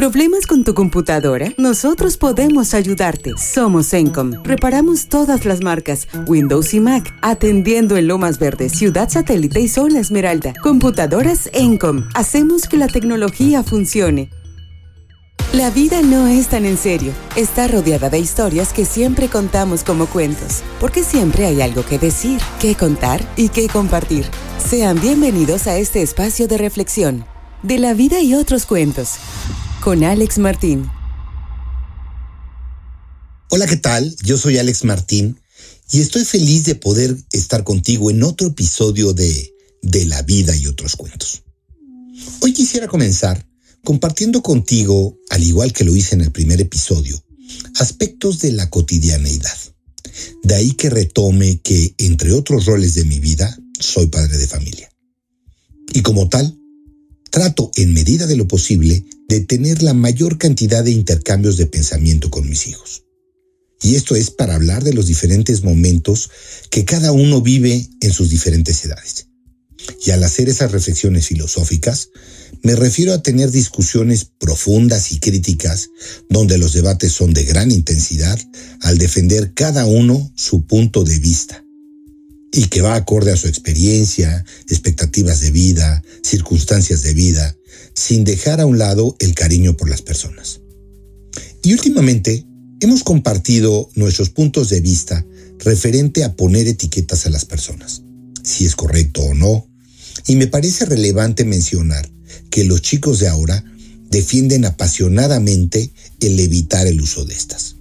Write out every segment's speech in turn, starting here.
¿Problemas con tu computadora? Nosotros podemos ayudarte. Somos Encom. Reparamos todas las marcas, Windows y Mac, atendiendo en Lomas Verdes, Ciudad Satélite y Zona Esmeralda. Computadoras Encom. Hacemos que la tecnología funcione. La vida no es tan en serio. Está rodeada de historias que siempre contamos como cuentos, porque siempre hay algo que decir, que contar y que compartir. Sean bienvenidos a este espacio de reflexión, de la vida y otros cuentos, con Alex Martín. Hola, ¿qué tal? Yo soy Alex Martín y estoy feliz de poder estar contigo en otro episodio de De la vida y otros cuentos. Hoy quisiera comenzar compartiendo contigo, al igual que lo hice en el primer episodio, aspectos de la cotidianeidad. De ahí que retome que, entre otros roles de mi vida, soy padre de familia. Y como tal, trato en medida de lo posible de tener la mayor cantidad de intercambios de pensamiento con mis hijos. Y esto es para hablar de los diferentes momentos que cada uno vive en sus diferentes edades. Y al hacer esas reflexiones filosóficas, me refiero a tener discusiones profundas y críticas donde los debates son de gran intensidad al defender cada uno su punto de vista y que va acorde a su experiencia, expectativas de vida, circunstancias de vida, sin dejar a un lado el cariño por las personas. Y últimamente hemos compartido nuestros puntos de vista referente a poner etiquetas a las personas, si es correcto o no, y me parece relevante mencionar que los chicos de ahora defienden apasionadamente el evitar el uso de estas.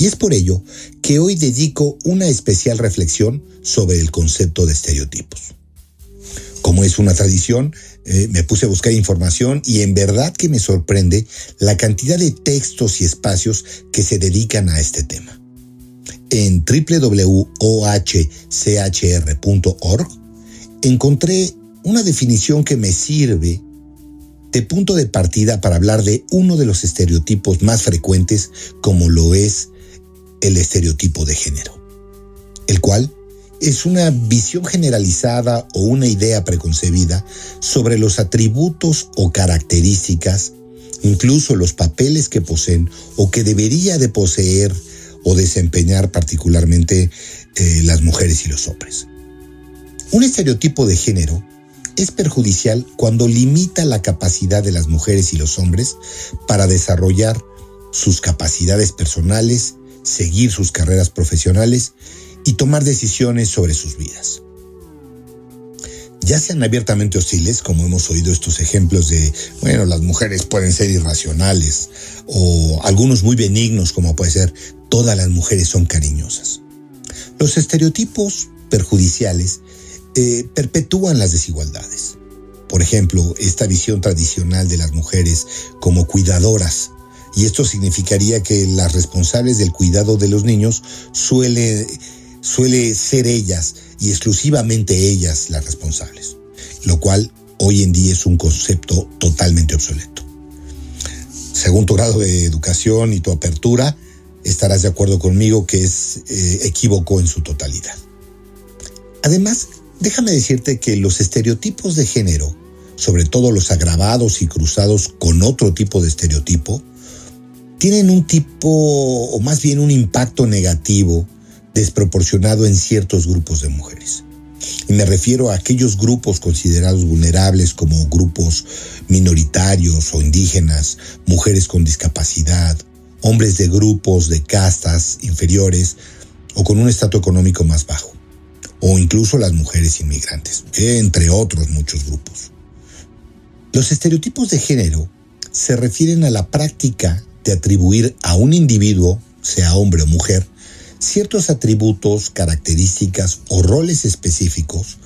Y es por ello que hoy dedico una especial reflexión sobre el concepto de estereotipos. Como es una tradición, eh, me puse a buscar información y en verdad que me sorprende la cantidad de textos y espacios que se dedican a este tema. En www.ohchr.org encontré una definición que me sirve de punto de partida para hablar de uno de los estereotipos más frecuentes como lo es el estereotipo de género, el cual es una visión generalizada o una idea preconcebida sobre los atributos o características, incluso los papeles que poseen o que debería de poseer o desempeñar particularmente eh, las mujeres y los hombres. Un estereotipo de género es perjudicial cuando limita la capacidad de las mujeres y los hombres para desarrollar sus capacidades personales, seguir sus carreras profesionales y tomar decisiones sobre sus vidas. Ya sean abiertamente hostiles, como hemos oído estos ejemplos de, bueno, las mujeres pueden ser irracionales, o algunos muy benignos, como puede ser, todas las mujeres son cariñosas. Los estereotipos perjudiciales eh, perpetúan las desigualdades. Por ejemplo, esta visión tradicional de las mujeres como cuidadoras, y esto significaría que las responsables del cuidado de los niños suele, suele ser ellas y exclusivamente ellas las responsables, lo cual hoy en día es un concepto totalmente obsoleto. Según tu grado de educación y tu apertura, estarás de acuerdo conmigo que es eh, equívoco en su totalidad. Además, Déjame decirte que los estereotipos de género, sobre todo los agravados y cruzados con otro tipo de estereotipo, tienen un tipo, o más bien un impacto negativo, desproporcionado en ciertos grupos de mujeres. Y me refiero a aquellos grupos considerados vulnerables como grupos minoritarios o indígenas, mujeres con discapacidad, hombres de grupos de castas inferiores o con un estatus económico más bajo o incluso las mujeres inmigrantes, entre otros muchos grupos. Los estereotipos de género se refieren a la práctica de atribuir a un individuo, sea hombre o mujer, ciertos atributos, características o roles específicos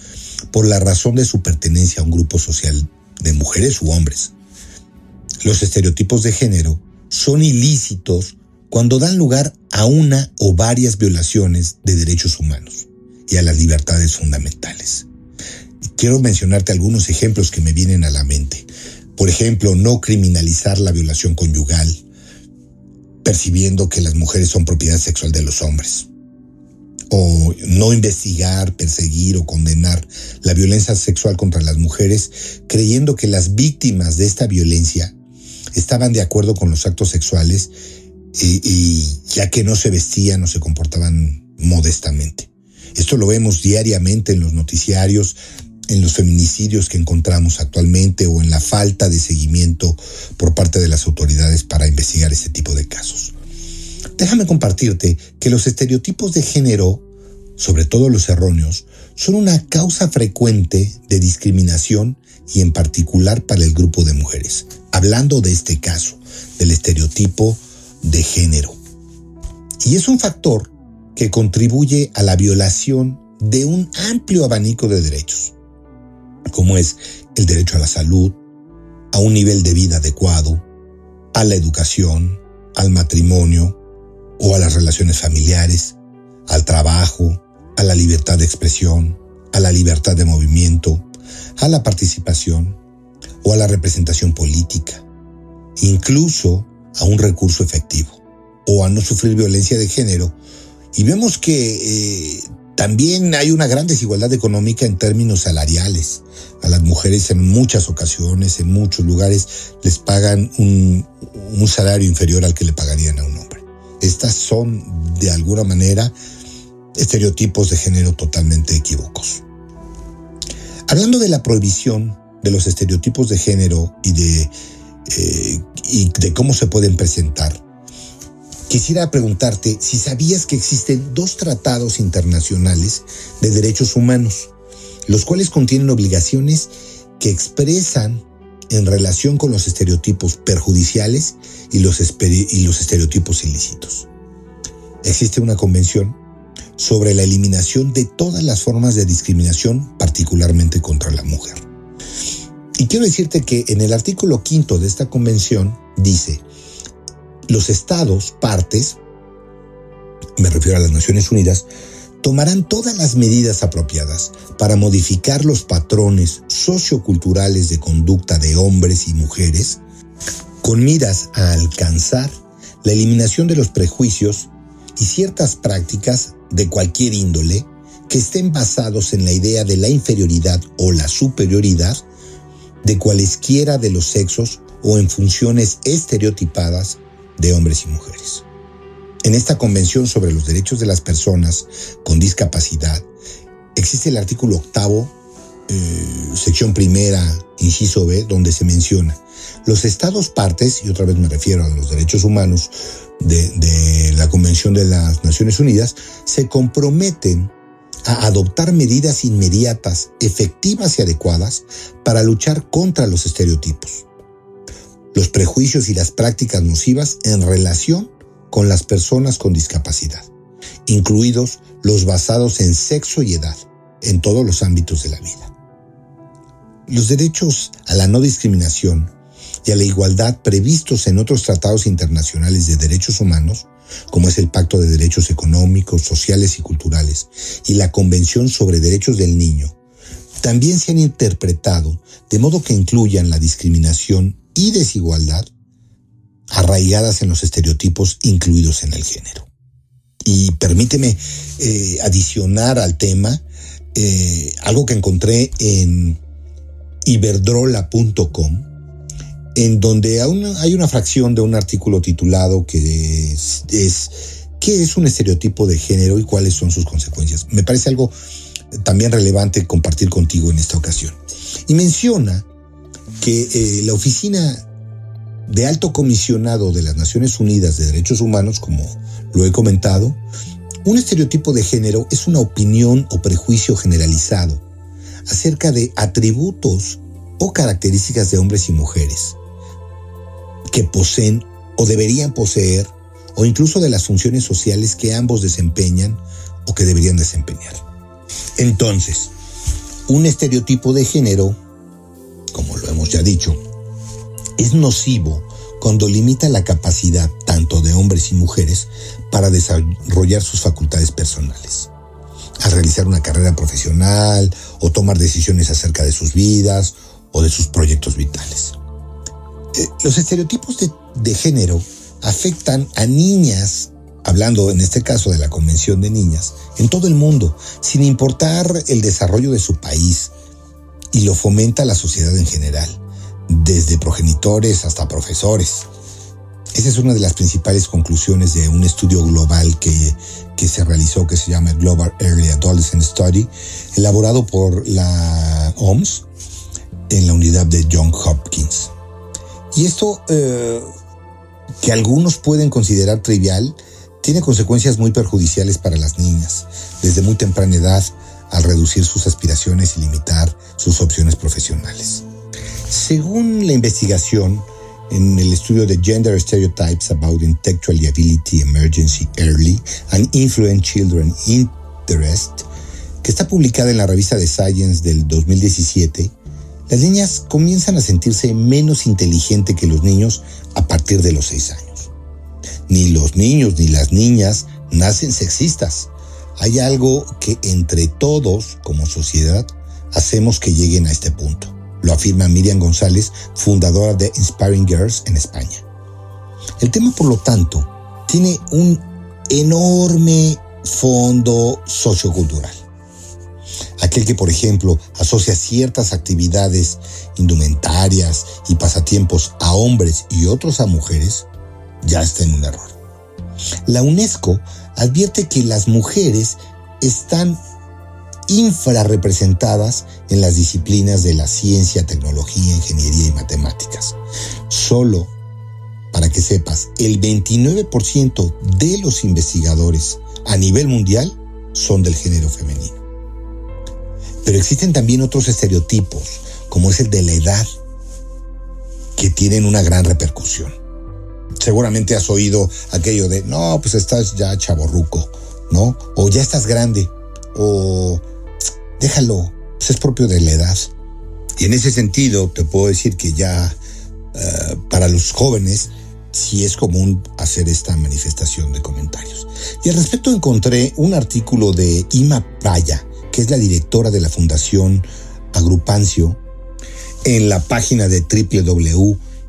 por la razón de su pertenencia a un grupo social de mujeres u hombres. Los estereotipos de género son ilícitos cuando dan lugar a una o varias violaciones de derechos humanos y a las libertades fundamentales. Quiero mencionarte algunos ejemplos que me vienen a la mente. Por ejemplo, no criminalizar la violación conyugal, percibiendo que las mujeres son propiedad sexual de los hombres. O no investigar, perseguir o condenar la violencia sexual contra las mujeres, creyendo que las víctimas de esta violencia estaban de acuerdo con los actos sexuales y, ya que no se vestían o se comportaban modestamente. Esto lo vemos diariamente en los noticiarios, en los feminicidios que encontramos actualmente o en la falta de seguimiento por parte de las autoridades para investigar este tipo de casos. Déjame compartirte que los estereotipos de género, sobre todo los erróneos, son una causa frecuente de discriminación y en particular para el grupo de mujeres. Hablando de este caso, del estereotipo de género. Y es un factor que contribuye a la violación de un amplio abanico de derechos, como es el derecho a la salud, a un nivel de vida adecuado, a la educación, al matrimonio o a las relaciones familiares, al trabajo, a la libertad de expresión, a la libertad de movimiento, a la participación o a la representación política, incluso a un recurso efectivo o a no sufrir violencia de género. Y vemos que eh, también hay una gran desigualdad económica en términos salariales. A las mujeres en muchas ocasiones, en muchos lugares, les pagan un, salario inferior al que le pagarían a un hombre. Estas son, de alguna manera, estereotipos de género totalmente equívocos. Hablando de la prohibición de los estereotipos de género y de, eh, y de cómo se pueden presentar, quisiera preguntarte si sabías que existen dos tratados internacionales de derechos humanos, los cuales contienen obligaciones que expresan en relación con los estereotipos perjudiciales y los, y los estereotipos ilícitos. Existe una convención sobre la eliminación de todas las formas de discriminación, particularmente contra la mujer. Y quiero decirte que en el artículo quinto de esta convención dice, los estados, partes, me refiero a las Naciones Unidas, tomarán todas las medidas apropiadas para modificar los patrones socioculturales de conducta de hombres y mujeres con miras a alcanzar la eliminación de los prejuicios y ciertas prácticas de cualquier índole que estén basados en la idea de la inferioridad o la superioridad de cualesquiera de los sexos o en funciones estereotipadas de hombres y mujeres. En esta Convención sobre los Derechos de las Personas con Discapacidad existe el artículo octavo, eh, sección primera, inciso B, donde se menciona los estados partes, y otra vez me refiero a los derechos humanos, de, la Convención de las Naciones Unidas se comprometen a adoptar medidas inmediatas, efectivas y adecuadas para luchar contra los estereotipos, los prejuicios y las prácticas nocivas en relación con las personas con discapacidad, incluidos los basados en sexo y edad, en todos los ámbitos de la vida. Los derechos a la no discriminación y a la igualdad previstos en otros tratados internacionales de derechos humanos, como es el Pacto de Derechos Económicos, Sociales y Culturales y la Convención sobre Derechos del Niño, también se han interpretado de modo que incluyan la discriminación y desigualdad arraigadas en los estereotipos incluidos en el género. Y permíteme eh, adicionar al tema eh, algo que encontré en iberdrola.com, en donde hay una fracción de un artículo titulado que es, ¿qué es un estereotipo de género y cuáles son sus consecuencias? Me parece algo también relevante compartir contigo en esta ocasión. Y menciona que eh, la Oficina de Alto Comisionado de las Naciones Unidas de Derechos Humanos, como lo he comentado, un estereotipo de género es una opinión o prejuicio generalizado acerca de atributos o características de hombres y mujeres que poseen o deberían poseer, o incluso de las funciones sociales que ambos desempeñan o que deberían desempeñar. Entonces, un estereotipo de género, como lo hemos ya dicho, es nocivo cuando limita la capacidad tanto de hombres y mujeres para desarrollar sus facultades personales, a realizar una carrera profesional o tomar decisiones acerca de sus vidas o de sus proyectos vitales. Eh, los estereotipos de, género afectan a niñas, hablando en este caso de la Convención de Niñas, en todo el mundo, sin importar el desarrollo de su país, y lo fomenta la sociedad en general. desde progenitores hasta profesores. Esa es una de las principales conclusiones de un estudio global que, que se realizó que se llama Global Early Adolescent Study, elaborado por la OMS en la unidad de John Hopkins. Y esto, eh, que algunos pueden considerar trivial, tiene consecuencias muy perjudiciales para las niñas, desde muy temprana edad, al reducir sus aspiraciones y limitar sus opciones profesionales. Según la investigación, en el estudio de Gender Stereotypes About Intellectual Ability Emergency Early and Influence Children Interest, que está publicada en la revista de Science del 2017, las niñas comienzan a sentirse menos inteligentes que los niños a partir de los 6 años. Ni los niños ni las niñas nacen sexistas. Hay algo que entre todos, como sociedad, hacemos que lleguen a este punto lo afirma Miriam González, fundadora de Inspiring Girls en España. El tema, por lo tanto, tiene un enorme fondo sociocultural. Aquel que, por ejemplo, asocia ciertas actividades indumentarias y pasatiempos a hombres y otros a mujeres, ya está en un error. La UNESCO advierte que las mujeres están infrarrepresentadas en las disciplinas de la ciencia, tecnología, ingeniería y matemáticas. Solo, para que sepas, el 29% de los investigadores a nivel mundial son del género femenino. Pero existen también otros estereotipos, como es el de la edad, que tienen una gran repercusión. Seguramente has oído aquello de, no, pues estás ya chaborruco, ¿no? O ya estás grande, o déjalo, pues es propio de la edad. Y en ese sentido te puedo decir que ya eh, para los jóvenes sí es común hacer esta manifestación de comentarios. Y al respecto encontré un artículo de Ima Praya, que es la directora de la Fundación Agrupancio, en la página de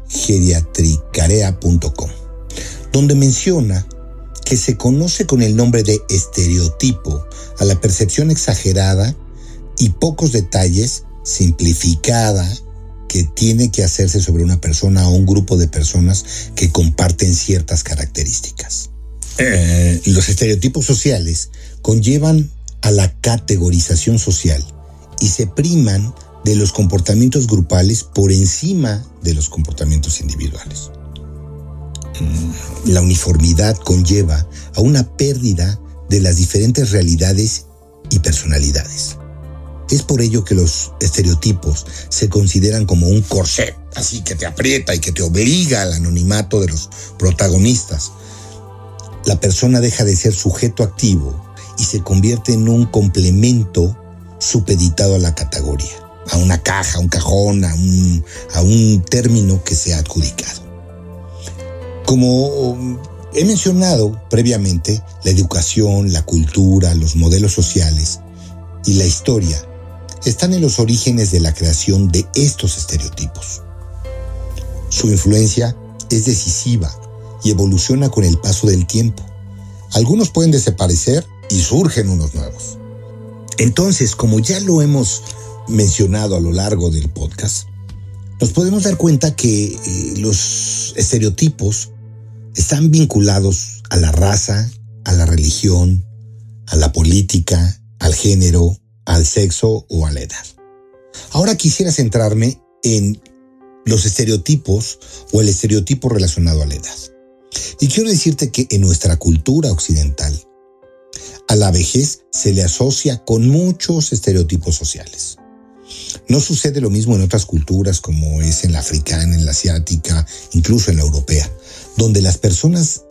www.geriatricarea.com, donde menciona que se conoce con el nombre de estereotipo a la percepción exagerada y pocos detalles, simplificada, que tiene que hacerse sobre una persona o un grupo de personas que comparten ciertas características. Eh, los estereotipos sociales conllevan a la categorización social y se priman de los comportamientos grupales por encima de los comportamientos individuales. La uniformidad conlleva a una pérdida de las diferentes realidades y personalidades. Es por ello que los estereotipos se consideran como un corset, así que te aprieta y que te obliga al anonimato de los protagonistas. La persona deja de ser sujeto activo y se convierte en un complemento supeditado a la categoría, a una caja, a un cajón, a un, a un término que se ha adjudicado. Como he mencionado previamente, la educación, la cultura, los modelos sociales y la historia están en los orígenes de la creación de estos estereotipos. Su influencia es decisiva y evoluciona con el paso del tiempo. Algunos pueden desaparecer y surgen unos nuevos. Entonces, como ya lo hemos mencionado a lo largo del podcast, nos podemos dar cuenta que eh, los estereotipos están vinculados a la raza, a la religión, a la política, al género, al sexo o a la edad. Ahora quisiera centrarme en los estereotipos o el estereotipo relacionado a la edad. Y quiero decirte que en nuestra cultura occidental, a la vejez se le asocia con muchos estereotipos sociales. No sucede lo mismo en otras culturas como es en la africana, en la asiática, incluso en la europea, donde las personas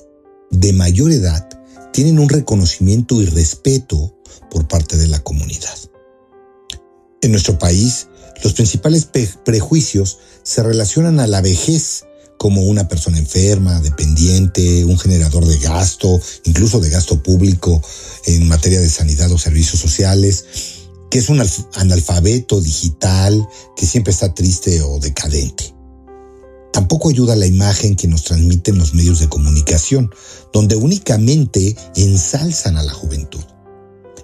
de mayor edad tienen un reconocimiento y respeto por parte de la comunidad. En nuestro país, los principales prejuicios se relacionan a la vejez como una persona enferma, dependiente, un generador de gasto, incluso de gasto público en materia de sanidad o servicios sociales, que es un analfabeto digital que siempre está triste o decadente. Tampoco ayuda la imagen que nos transmiten los medios de comunicación, donde únicamente ensalzan a la juventud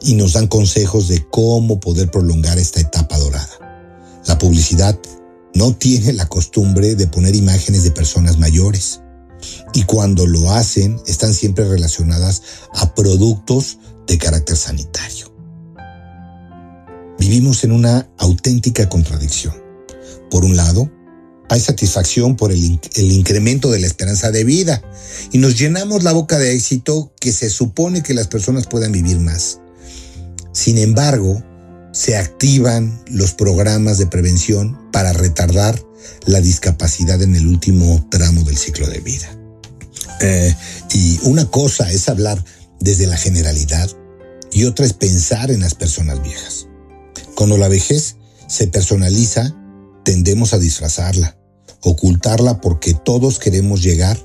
y nos dan consejos de cómo poder prolongar esta etapa dorada. La publicidad no tiene la costumbre de poner imágenes de personas mayores. Y cuando lo hacen, están siempre relacionadas a productos de carácter sanitario. Vivimos en una auténtica contradicción. Por un lado, hay satisfacción por el, incremento de la esperanza de vida y nos llenamos la boca de éxito que se supone que las personas puedan vivir más. Sin embargo, se activan los programas de prevención para retardar la discapacidad en el último tramo del ciclo de vida. Eh, y una cosa es hablar desde la generalidad y otra es pensar en las personas viejas. Cuando la vejez se personaliza, tendemos a disfrazarla, ocultarla porque todos queremos llegar,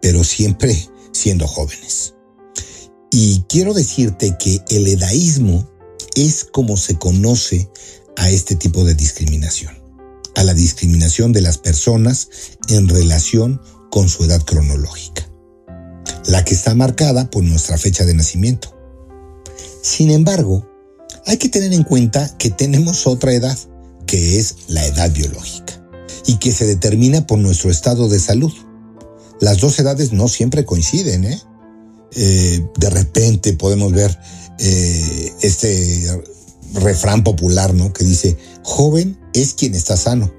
pero siempre siendo jóvenes. Y quiero decirte que el edaísmo es como se conoce a este tipo de discriminación, a la discriminación de las personas en relación con su edad cronológica, la que está marcada por nuestra fecha de nacimiento. Sin embargo, hay que tener en cuenta que tenemos otra edad, que es la edad biológica, y que se determina por nuestro estado de salud. Las dos edades no siempre coinciden, ¿eh? eh de repente podemos ver eh, este refrán popular, ¿no? Que dice, joven es quien está sano,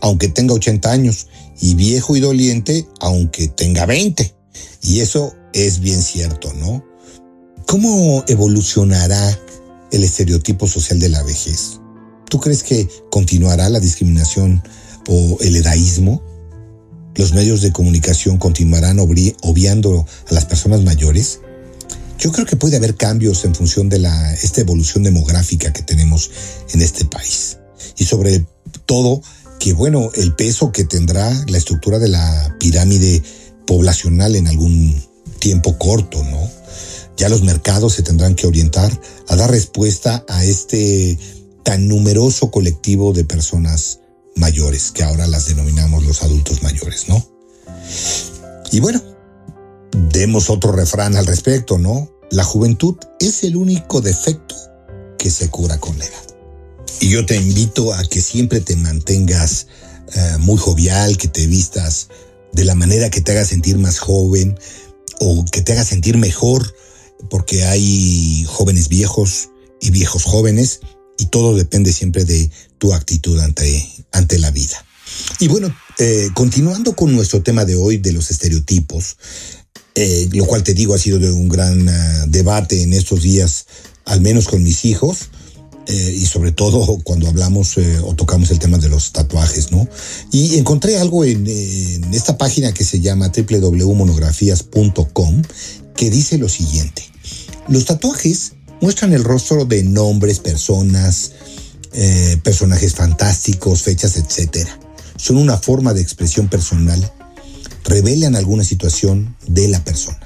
aunque tenga 80 años, y viejo y doliente, aunque tenga 20. Y eso es bien cierto, ¿no? ¿Cómo evolucionará el estereotipo social de la vejez? ¿Tú crees que continuará la discriminación o el edaísmo? ¿Los medios de comunicación continuarán obviando a las personas mayores? Yo creo que puede haber cambios en función de la, esta evolución demográfica que tenemos en este país. Y sobre todo, que bueno, el peso que tendrá la estructura de la pirámide poblacional en algún tiempo corto, ¿no? Ya los mercados se tendrán que orientar a dar respuesta a este tan numeroso colectivo de personas mayores, que ahora las denominamos los adultos mayores, ¿no? Y bueno, demos otro refrán al respecto, ¿no? La juventud es el único defecto que se cura con la edad. Y yo te invito a que siempre te mantengas eh, muy jovial, que te vistas de la manera que te haga sentir más joven o que te haga sentir mejor, porque hay jóvenes viejos y viejos jóvenes y todo depende siempre de tu actitud ante, ante la vida. Y bueno, eh, continuando con nuestro tema de hoy de los estereotipos, eh, lo cual te digo ha sido de un gran ah, debate en estos días, al menos con mis hijos, eh, y sobre todo cuando hablamos o tocamos el tema de los tatuajes, ¿no? Y encontré algo en, en esta página que se llama www.monografías.com que dice lo siguiente. Los tatuajes muestran el rostro de nombres, personas, personajes fantásticos, fechas, etc. Son una forma de expresión personal revelan alguna situación de la persona.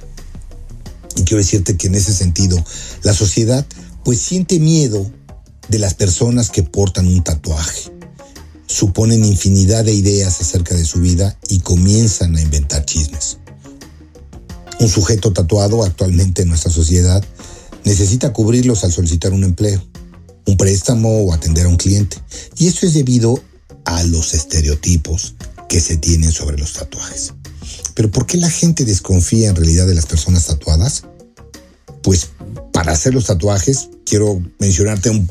Y quiero decirte que en ese sentido, la sociedad pues siente miedo de las personas que portan un tatuaje. Suponen infinidad de ideas acerca de su vida y comienzan a inventar chismes. Un sujeto tatuado actualmente en nuestra sociedad necesita cubrirlos al solicitar un empleo, un préstamo o atender a un cliente. Y esto es debido a los estereotipos que se tienen sobre los tatuajes. Pero ¿por qué la gente desconfía en realidad de las personas tatuadas? Pues para hacer los tatuajes, quiero mencionarte un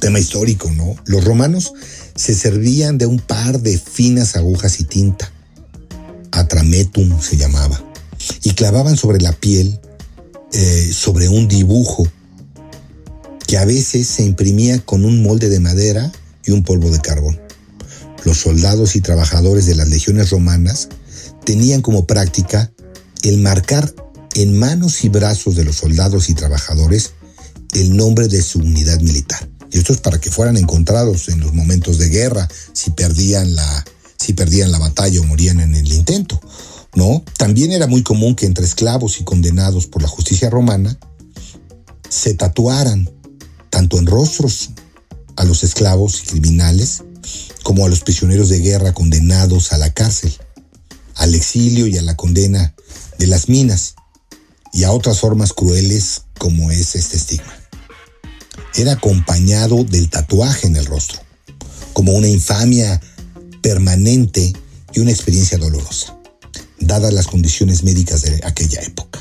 tema histórico, ¿no? Los romanos se servían de un par de finas agujas y tinta. Atrametum se llamaba. Y clavaban sobre la piel, eh, sobre un dibujo, que a veces se imprimía con un molde de madera y un polvo de carbón. Los soldados y trabajadores de las legiones romanas tenían como práctica el marcar en manos y brazos de los soldados y trabajadores el nombre de su unidad militar. Y esto es para que fueran encontrados en los momentos de guerra, si perdían la, si perdían la batalla o morían en el intento. ¿No? También era muy común que entre esclavos y condenados por la justicia romana se tatuaran tanto en rostros a los esclavos y criminales como a los prisioneros de guerra condenados a la cárcel al exilio y a la condena de las minas y a otras formas crueles como es este estigma. Era acompañado del tatuaje en el rostro, como una infamia permanente y una experiencia dolorosa, dadas las condiciones médicas de aquella época.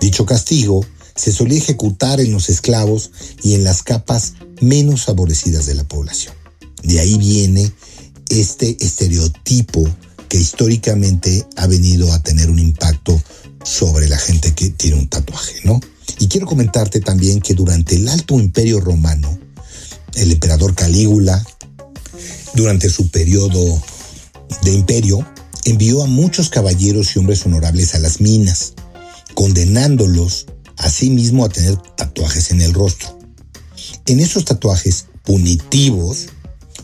Dicho castigo se solía ejecutar en los esclavos y en las capas menos favorecidas de la población. De ahí viene este estereotipo que históricamente ha venido a tener un impacto sobre la gente que tiene un tatuaje, ¿no? Y quiero comentarte también que durante el Alto Imperio Romano, el emperador Calígula, durante su periodo de imperio, envió a muchos caballeros y hombres honorables a las minas, condenándolos a sí a tener tatuajes en el rostro. En esos tatuajes punitivos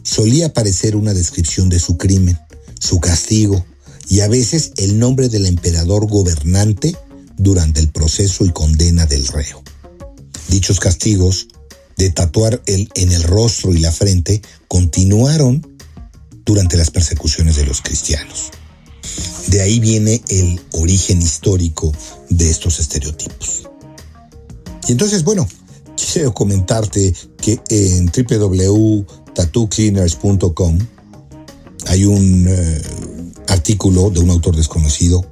solía aparecer una descripción de su crimen, su castigo y a veces el nombre del emperador gobernante durante el proceso y condena del reo. Dichos castigos de tatuar el, en el rostro y la frente continuaron durante las persecuciones de los cristianos. De ahí viene el origen histórico de estos estereotipos. Y entonces, bueno, quiero comentarte que en www.tattooCleaners.com hay un eh, artículo de un autor desconocido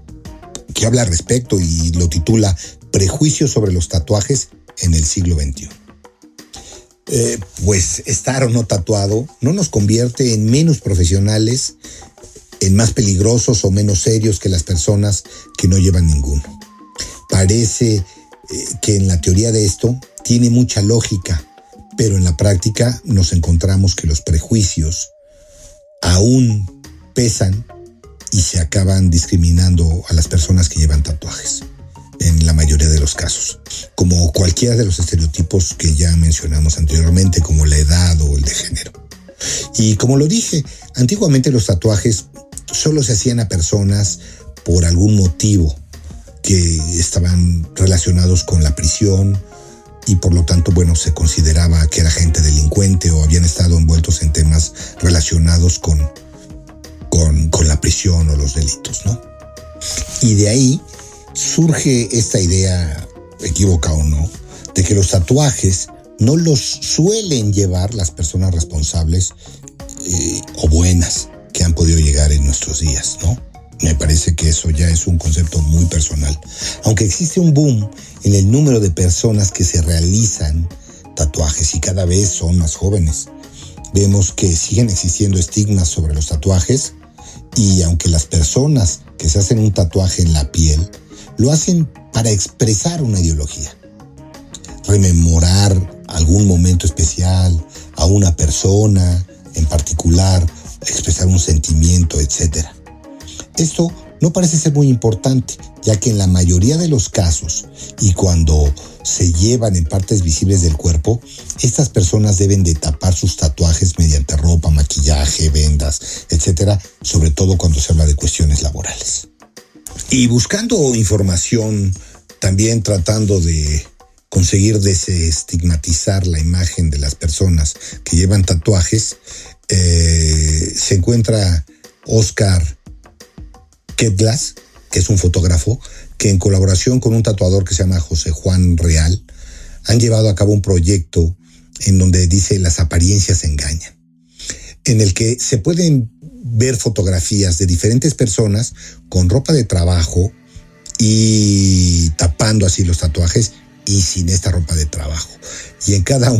que habla al respecto y lo titula Prejuicios sobre los tatuajes en el siglo XXI. Eh, pues estar o no tatuado no nos convierte en menos profesionales, en más peligrosos o menos serios que las personas que no llevan ninguno. Parece eh, que en la teoría de esto tiene mucha lógica, pero en la práctica nos encontramos que los prejuicios aún pesan y se acaban discriminando a las personas que llevan tatuajes, en la mayoría de los casos, como cualquiera de los estereotipos que ya mencionamos anteriormente, como la edad o el de género. Y como lo dije, antiguamente los tatuajes solo se hacían a personas por algún motivo que estaban relacionados con la prisión y por lo tanto, bueno, se consideraba que era gente delincuente o habían estado envueltos en temas relacionados con, con, la prisión o los delitos, ¿no? Y de ahí surge esta idea, equivocada o no, de que los tatuajes no los suelen llevar las personas responsables eh, o buenas que han podido llegar en nuestros días, ¿no? Me parece que eso ya es un concepto muy personal. Aunque existe un boom en el número de personas que se realizan tatuajes y cada vez son más jóvenes. Vemos que siguen existiendo estigmas sobre los tatuajes y aunque las personas que se hacen un tatuaje en la piel lo hacen para expresar una ideología, rememorar algún momento especial, a una persona en particular, expresar un sentimiento, etc. Esto no parece ser muy importante, ya que en la mayoría de los casos y cuando se llevan en partes visibles del cuerpo, estas personas deben de tapar sus tatuajes mediante ropa, maquillaje, vendas, etcétera, sobre todo cuando se habla de cuestiones laborales. Y buscando información, también tratando de conseguir desestigmatizar la imagen de las personas que llevan tatuajes, eh, se encuentra Oscar Ketglas, que es un fotógrafo, que en colaboración con un tatuador que se llama José Juan Real, han llevado a cabo un proyecto en donde dice las apariencias engañan, en el que se pueden ver fotografías de diferentes personas con ropa de trabajo y tapando así los tatuajes y sin esta ropa de trabajo. Y en cada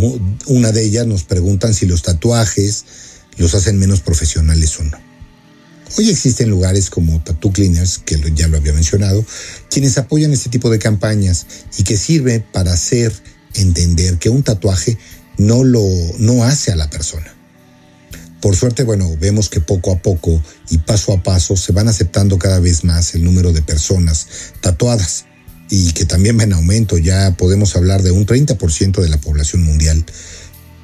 una de ellas nos preguntan si los tatuajes los hacen menos profesionales o no. Hoy existen lugares como Tattoo Cleaners, que ya lo había mencionado, quienes apoyan este tipo de campañas y que sirve para hacer entender que un tatuaje no lo no hace a la persona. Por suerte, bueno, vemos que poco a poco y paso a paso se van aceptando cada vez más el número de personas tatuadas y que también va en aumento. Ya podemos hablar de un 30% de la población mundial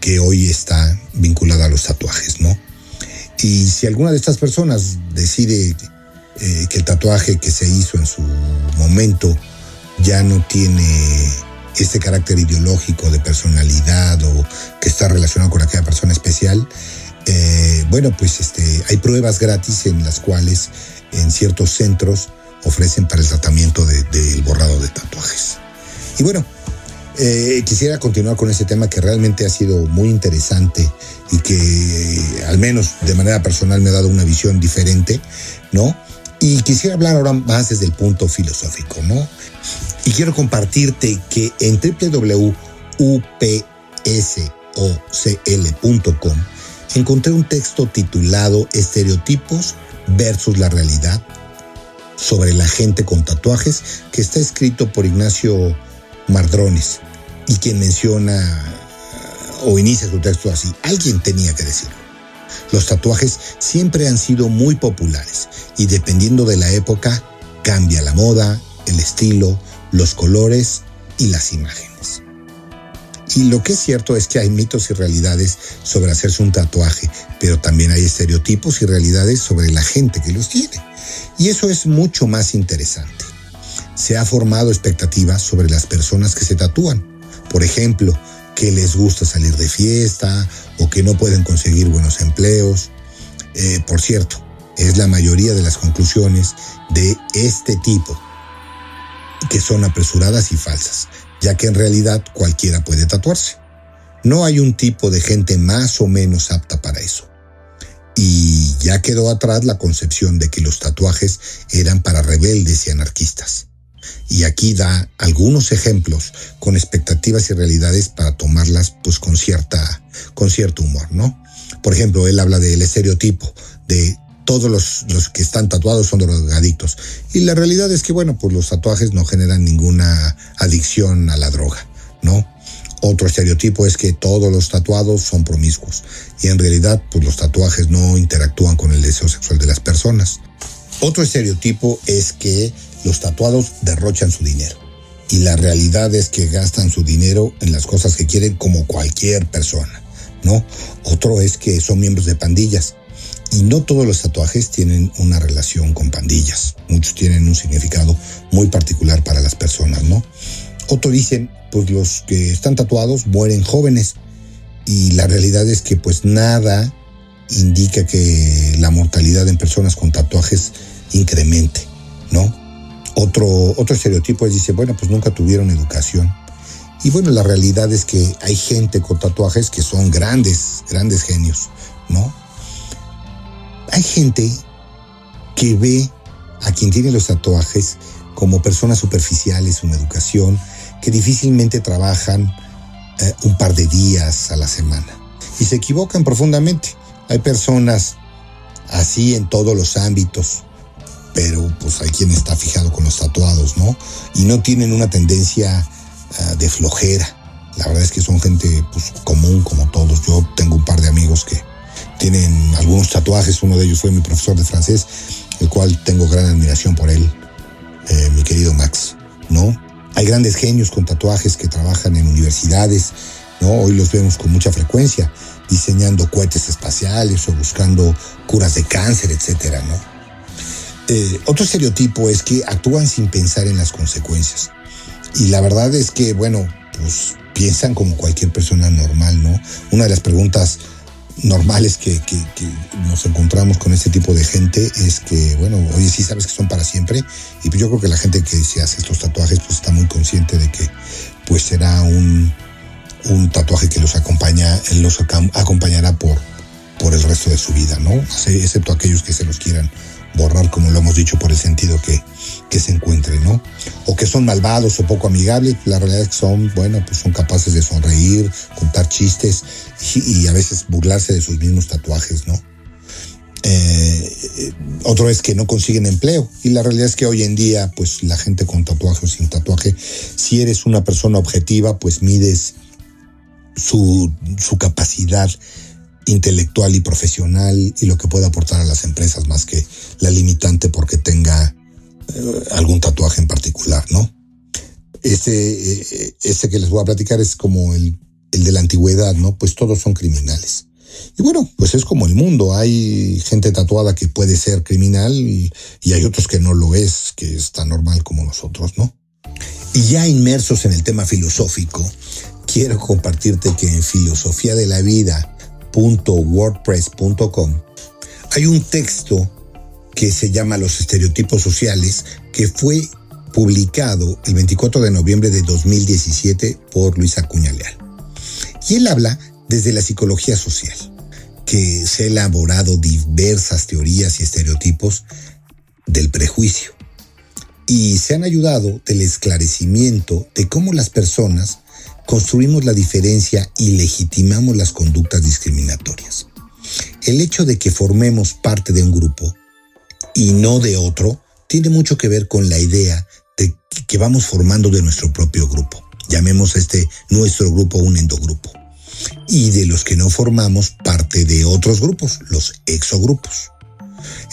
que hoy está vinculada a los tatuajes, ¿no? Y si alguna de estas personas decide eh, que el tatuaje que se hizo en su momento ya no tiene este carácter ideológico de personalidad o que está relacionado con aquella persona especial, eh, bueno, pues este, hay pruebas gratis en las cuales en ciertos centros ofrecen para el tratamiento del borrado de tatuajes. Y bueno, Eh, quisiera continuar con ese tema que realmente ha sido muy interesante y que al menos de manera personal me ha dado una visión diferente, ¿no? Y quisiera hablar ahora más desde el punto filosófico, ¿no? Y quiero compartirte que en www.upsocl.com encontré un texto titulado Estereotipos versus la realidad sobre la gente con tatuajes que está escrito por Ignacio Mardrones y quien menciona o inicia su texto así, alguien tenía que decirlo. Los tatuajes siempre han sido muy populares y dependiendo de la época cambia la moda, el estilo, los colores y las imágenes. Y lo que es cierto es que hay mitos y realidades sobre hacerse un tatuaje, pero también hay estereotipos y realidades sobre la gente que los tiene. Y eso es mucho más interesante. Se ha formado expectativas sobre las personas que se tatúan. Por ejemplo, que les gusta salir de fiesta o que no pueden conseguir buenos empleos. Eh, por cierto, es la mayoría de las conclusiones de este tipo que son apresuradas y falsas, ya que en realidad cualquiera puede tatuarse. No hay un tipo de gente más o menos apta para eso. Y ya quedó atrás la concepción de que los tatuajes eran para rebeldes y anarquistas. Y aquí da algunos ejemplos con expectativas y realidades para tomarlas pues con cierta con cierto humor, ¿no? Por ejemplo, él habla del estereotipo de todos los, los, que están tatuados son drogadictos. Y la realidad es que, bueno, pues los tatuajes no generan ninguna adicción a la droga, ¿no? Otro estereotipo es que todos los tatuados son promiscuos. Y en realidad, pues los tatuajes no interactúan con el deseo sexual de las personas. Otro estereotipo es que los tatuados derrochan su dinero. Y la realidad es que gastan su dinero en las cosas que quieren como cualquier persona, ¿no? Otro es que son miembros de pandillas y no todos los tatuajes tienen una relación con pandillas. Muchos tienen un significado muy particular para las personas, ¿no? Otros dicen, pues los que están tatuados mueren jóvenes. Y la realidad es que pues nada indica que la mortalidad en personas con tatuajes incremente, ¿no? Otro, otro estereotipo es, dice, bueno, pues nunca tuvieron educación. Y bueno, la realidad es que hay gente con tatuajes que son grandes, grandes genios, ¿no? Hay gente que ve a quien tiene los tatuajes como personas superficiales, una educación, que difícilmente trabajan eh, un par de días a la semana. Y se equivocan profundamente. Hay personas así en todos los ámbitos, pero pues hay quien está fijado con los tatuados, ¿no? Y no tienen una tendencia uh, de flojera. La verdad es que son gente pues, común como todos. Yo tengo un par de amigos que tienen algunos tatuajes, uno de ellos fue mi profesor de francés, el cual tengo gran admiración por él, eh, mi querido Max, ¿no? Hay grandes genios con tatuajes que trabajan en universidades, ¿no? Hoy los vemos con mucha frecuencia, diseñando cohetes espaciales o buscando curas de cáncer, etcétera, ¿no? Eh, otro estereotipo es que actúan sin pensar en las consecuencias. Y la verdad es que, bueno, pues piensan como cualquier persona normal, ¿no? Una de las preguntas normales que, que, que, nos encontramos con este tipo de gente es que, bueno, oye, sí sabes que son para siempre. Y pues yo creo que la gente que se hace estos tatuajes pues está muy consciente de que pues será un, un tatuaje que los acompaña, los acompañará por, por el resto de su vida, ¿no? Excepto aquellos que se los quieran borrar, como lo hemos dicho, por el sentido que, que se encuentre, ¿no? O que son malvados o poco amigables, la realidad es que son, bueno, pues son capaces de sonreír, contar chistes y, a veces burlarse de sus mismos tatuajes, ¿no? Eh, otro es que no consiguen empleo y la realidad es que hoy en día, pues la gente con tatuaje o sin tatuaje, si eres una persona objetiva, pues mides su, su capacidad intelectual y profesional y lo que puede aportar a las empresas más que la limitante porque tenga eh, algún tatuaje en particular, ¿no? Este, este que les voy a platicar es como el, el de la antigüedad, ¿no? Pues todos son criminales. Y bueno, pues es como el mundo. Hay gente tatuada que puede ser criminal y, hay otros que no lo es, que es tan normal como nosotros, ¿no? Y ya inmersos en el tema filosófico, quiero compartirte que en Filosofía de la Vida wordpress.com hay un texto que se llama Los estereotipos sociales, que fue publicado el 24 de noviembre de 2017 por Luis Acuña Leal. Y él habla desde la psicología social, que se ha elaborado diversas teorías y estereotipos del prejuicio. Y se han ayudado del esclarecimiento de cómo las personas construimos la diferencia y legitimamos las conductas discriminatorias. El hecho de que formemos parte de un grupo y no de otro tiene mucho que ver con la idea de que vamos formando de nuestro propio grupo. Llamemos a este nuestro grupo un endogrupo. Y de los que no formamos parte de otros grupos, los exogrupos.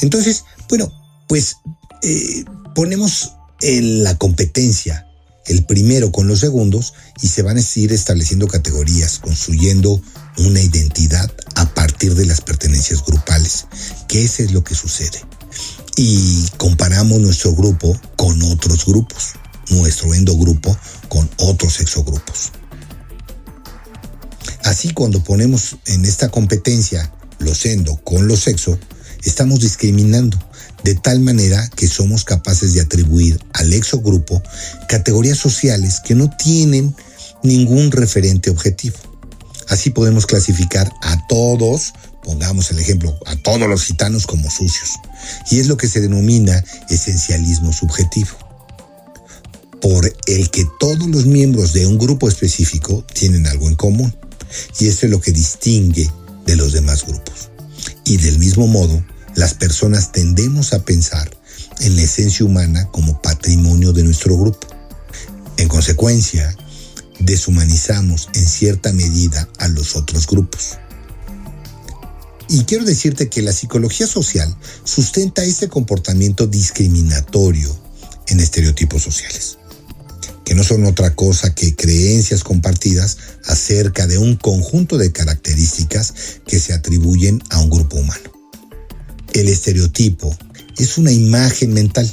Entonces, bueno, pues eh, ponemos en la competencia el primero con los segundos y se van a ir estableciendo categorías, construyendo una identidad a partir de las pertenencias grupales, que eso es lo que sucede. Y comparamos nuestro grupo con otros grupos, nuestro endogrupo con otros exogrupos. Así cuando ponemos en esta competencia los endo con los sexo, estamos discriminando de tal manera que somos capaces de atribuir al exogrupo categorías sociales que no tienen ningún referente objetivo. Así podemos clasificar a todos, pongamos el ejemplo, a todos los gitanos como sucios. Y es lo que se denomina esencialismo subjetivo, por el que todos los miembros de un grupo específico tienen algo en común. Y eso es lo que distingue de los demás grupos. Y del mismo modo, las personas tendemos a pensar en la esencia humana como patrimonio de nuestro grupo. En consecuencia, deshumanizamos en cierta medida a los otros grupos. Y quiero decirte que la psicología social sustenta ese comportamiento discriminatorio en estereotipos sociales, que no son otra cosa que creencias compartidas acerca de un conjunto de características que se atribuyen a un grupo humano. El estereotipo es una imagen mental,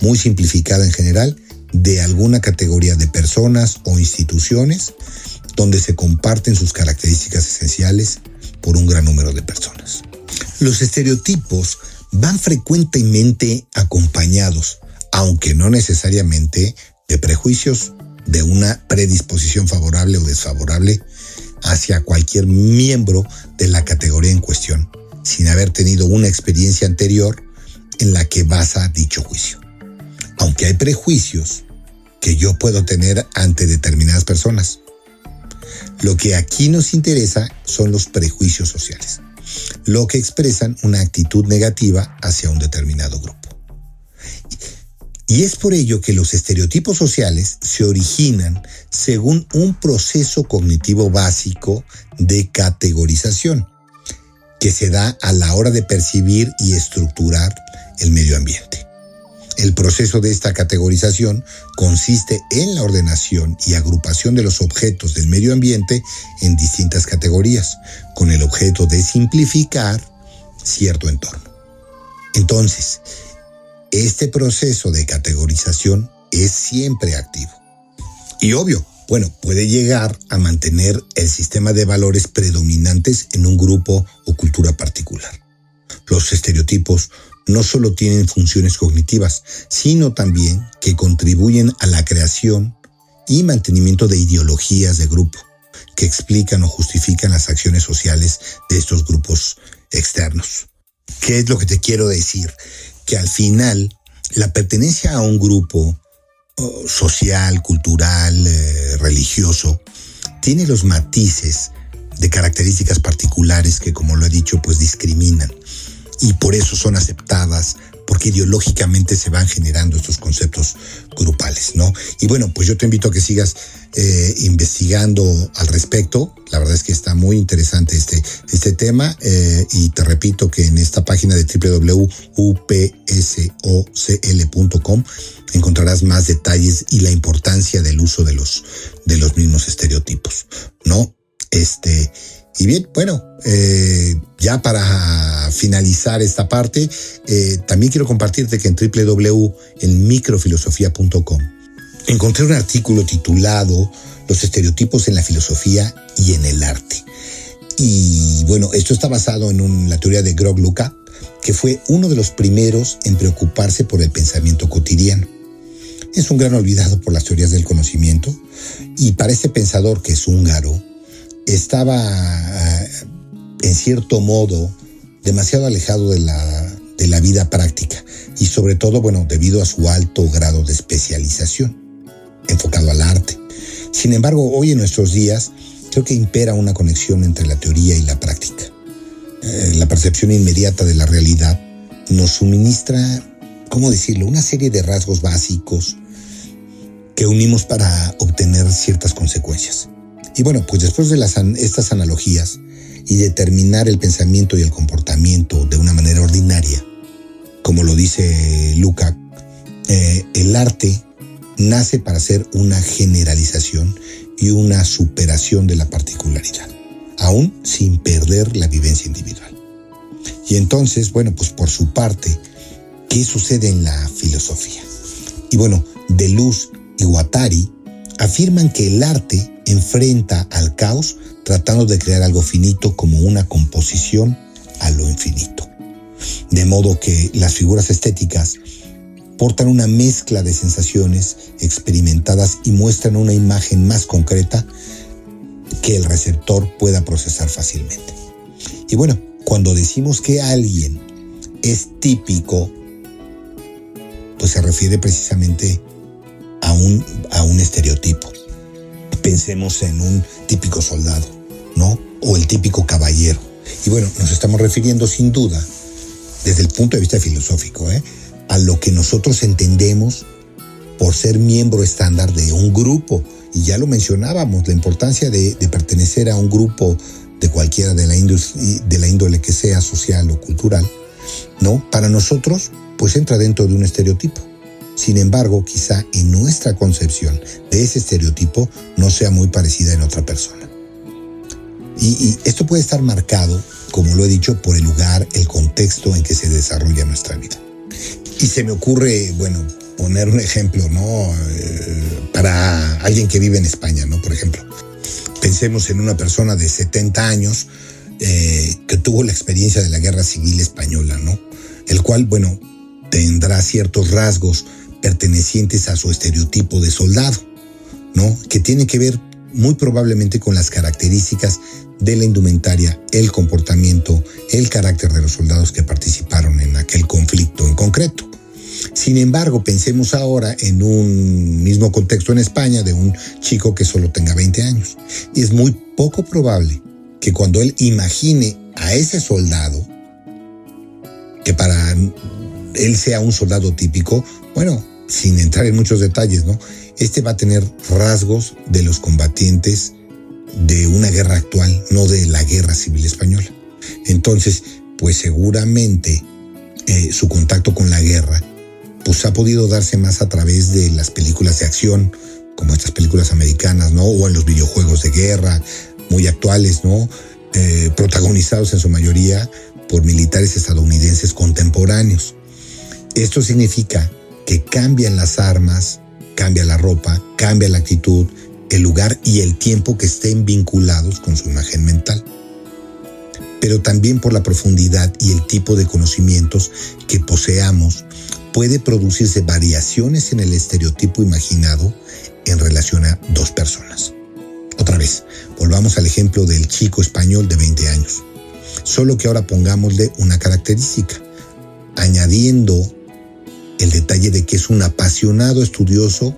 muy simplificada en general, de alguna categoría de personas o instituciones donde se comparten sus características esenciales por un gran número de personas. Los estereotipos van frecuentemente acompañados, aunque no necesariamente, de prejuicios de una predisposición favorable o desfavorable hacia cualquier miembro de la categoría en cuestión sin haber tenido una experiencia anterior en la que basa dicho juicio. Aunque hay prejuicios que yo puedo tener ante determinadas personas. Lo que aquí nos interesa son los prejuicios sociales, lo que expresan una actitud negativa hacia un determinado grupo. Y es por ello que los estereotipos sociales se originan según un proceso cognitivo básico de categorización que se da a la hora de percibir y estructurar el medio ambiente. El proceso de esta categorización consiste en la ordenación y agrupación de los objetos del medio ambiente en distintas categorías, con el objeto de simplificar cierto entorno. Entonces, este proceso de categorización es siempre activo. Y obvio, bueno, puede llegar a mantener el sistema de valores predominantes en un grupo o cultura particular. Los estereotipos no solo tienen funciones cognitivas, sino también que contribuyen a la creación y mantenimiento de ideologías de grupo que explican o justifican las acciones sociales de estos grupos externos. ¿Qué es lo que te quiero decir? Que al final la pertenencia a un grupo social, cultural, eh, religioso, tiene los matices de características particulares que, como lo he dicho, pues discriminan. Y por eso son aceptadas, porque ideológicamente se van generando estos conceptos grupales, ¿no? Y bueno, pues yo te invito a que sigas eh, investigando al respecto. La verdad es que está muy interesante este, este tema eh, y te repito que en esta página de www.upsocl.com encontrarás más detalles y la importancia del uso de los, de los mismos estereotipos, ¿no? Este, y bien, bueno, eh, ya para finalizar esta parte, eh, también quiero compartirte que en www.microfilosofía.com encontré un artículo titulado Los estereotipos en la filosofía y en el arte. Y bueno, esto está basado en la teoría de Grog Luca, que fue uno de los primeros en preocuparse por el pensamiento cotidiano. Es un gran olvidado por las teorías del conocimiento y para ese pensador que es húngaro, estaba eh, en cierto modo demasiado alejado de la, de la vida práctica y sobre todo, bueno, debido a su alto grado de especialización, enfocado al arte. Sin embargo, hoy en nuestros días creo que impera una conexión entre la teoría y la práctica. Eh, la percepción inmediata de la realidad nos suministra, ¿cómo decirlo?, una serie de rasgos básicos que unimos para obtener ciertas consecuencias. Y bueno, pues después de las, estas analogías y determinar el pensamiento y el comportamiento de una manera ordinaria, como lo dice Luca, eh, el arte nace para ser una generalización y una superación de la particularidad, aún sin perder la vivencia individual. Y entonces, bueno, pues por su parte, ¿qué sucede en la filosofía? Y bueno, de Luz y Guattari afirman que el arte enfrenta al caos tratando de crear algo finito como una composición a lo infinito. De modo que las figuras estéticas portan una mezcla de sensaciones experimentadas y muestran una imagen más concreta que el receptor pueda procesar fácilmente. Y bueno, cuando decimos que alguien es típico, pues se refiere precisamente a un, a un estereotipo. Pensemos en un típico soldado, ¿no? O el típico caballero. Y bueno, nos estamos refiriendo sin duda, desde el punto de vista filosófico, ¿eh? a lo que nosotros entendemos por ser miembro estándar de un grupo. Y ya lo mencionábamos, la importancia de, pertenecer a un grupo de cualquiera de la, de la índole que sea social o cultural, ¿no? Para nosotros, pues entra dentro de un estereotipo. Sin embargo, quizá en nuestra concepción de ese estereotipo no sea muy parecida en otra persona. Y, esto puede estar marcado, como lo he dicho, por el lugar, el contexto en que se desarrolla nuestra vida. Y se me ocurre, bueno, poner un ejemplo, ¿no? Eh, para alguien que vive en España, ¿no? Por ejemplo, pensemos en una persona de 70 años eh, que tuvo la experiencia de la Guerra Civil Española, ¿no? El cual, bueno, tendrá ciertos rasgos pertenecientes a su estereotipo de soldado, ¿no? Que tiene que ver muy probablemente con las características de la indumentaria, el comportamiento, el carácter de los soldados que participaron en aquel conflicto en concreto. Sin embargo, pensemos ahora en un mismo contexto en España de un chico que solo tenga 20 años. Y es muy poco probable que cuando él imagine a ese soldado, que para él sea un soldado típico, bueno, sin entrar en muchos detalles, ¿no? Este va a tener rasgos de los combatientes de una guerra actual, no de la guerra civil española. Entonces, pues seguramente eh, su contacto con la guerra, pues ha podido darse más a través de las películas de acción, como estas películas americanas, ¿no? O en los videojuegos de guerra, muy actuales, ¿no? Eh, protagonizados en su mayoría por militares estadounidenses contemporáneos. Esto significa que cambian las armas, cambia la ropa, cambia la actitud, el lugar y el tiempo que estén vinculados con su imagen mental, pero también por la profundidad y el tipo de conocimientos que poseamos, puede producirse variaciones en el estereotipo imaginado en relación a dos personas. Otra vez, volvamos al ejemplo del chico español de 20 años, solo que ahora pongámosle una característica, añadiendo el detalle de que es un apasionado estudioso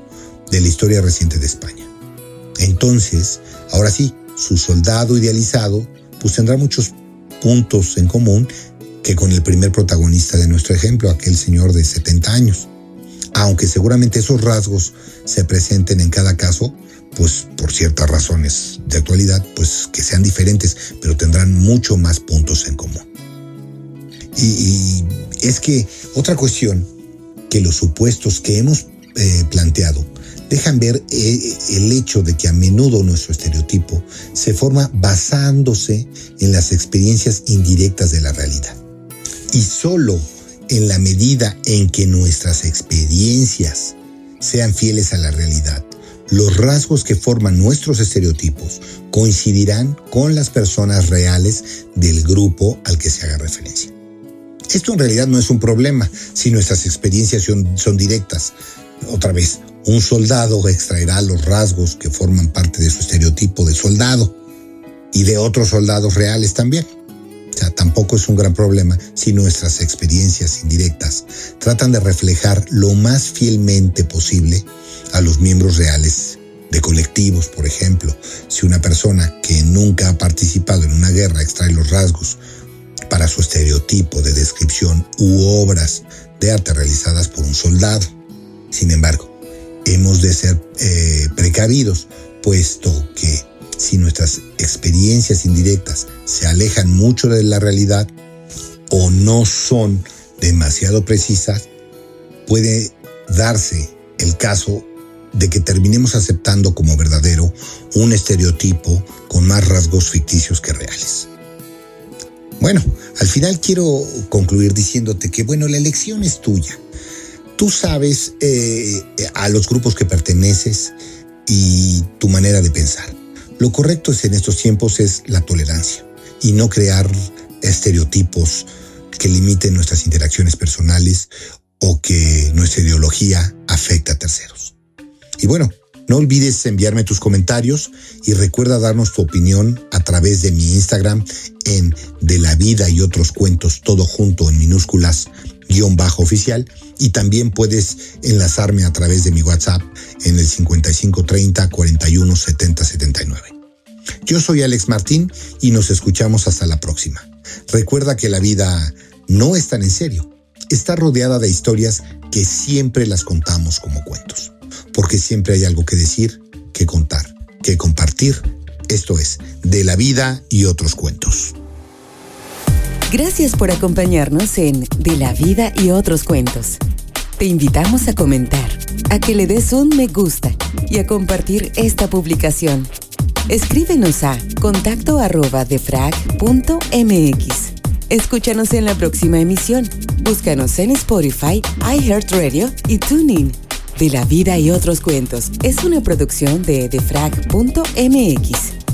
de la historia reciente de España. Entonces, ahora sí, su soldado idealizado pues tendrá muchos puntos en común que con el primer protagonista de nuestro ejemplo, aquel señor de 70 años. Aunque seguramente esos rasgos se presenten en cada caso, pues por ciertas razones de actualidad, pues que sean diferentes, pero tendrán mucho más puntos en común. Y, es que otra cuestión que los supuestos que hemos eh, planteado dejan ver eh, el hecho de que a menudo nuestro estereotipo se forma basándose en las experiencias indirectas de la realidad. Y solo en la medida en que nuestras experiencias sean fieles a la realidad, los rasgos que forman nuestros estereotipos coincidirán con las personas reales del grupo al que se haga referencia. Esto en realidad no es un problema si nuestras experiencias son, directas, otra vez, Un soldado extraerá los rasgos que forman parte de su estereotipo de soldado y de otros soldados reales también. O sea, tampoco es un gran problema si nuestras experiencias indirectas tratan de reflejar lo más fielmente posible a los miembros reales de colectivos, por ejemplo. Si una persona que nunca ha participado en una guerra extrae los rasgos para su estereotipo de descripción u obras de arte realizadas por un soldado. Sin embargo, hemos de ser eh, precavidos, puesto que si nuestras experiencias indirectas se alejan mucho de la realidad o no son demasiado precisas, puede darse el caso de que terminemos aceptando como verdadero un estereotipo con más rasgos ficticios que reales. Bueno, al final quiero concluir diciéndote que, bueno, la elección es tuya. Tú sabes eh, a los grupos que perteneces y tu manera de pensar. Lo correcto es en estos tiempos es la tolerancia y no crear estereotipos que limiten nuestras interacciones personales o que nuestra ideología afecte a terceros. Y bueno, no olvides enviarme tus comentarios y recuerda darnos tu opinión a través de mi Instagram en De la Vida y otros cuentos, todo junto en minúsculas, guion bajo oficial. Y también puedes enlazarme a través de mi WhatsApp en el 5530 41 70 79. Yo soy Alex Martín y nos escuchamos hasta la próxima. Recuerda que la vida no es tan en serio. Está rodeada de historias que siempre las contamos como cuentos porque siempre hay algo que decir, que contar, que compartir. Esto es, de la vida y otros cuentos. Gracias por acompañarnos en De la vida y otros cuentos. Te invitamos a comentar, a que le des un me gusta y a compartir esta publicación. Escríbenos a contacto arroba defrag.mx. Escúchanos en la próxima emisión. Búscanos en Spotify, iHeartRadio y TuneIn de la vida y otros cuentos es una producción de defrag.mx.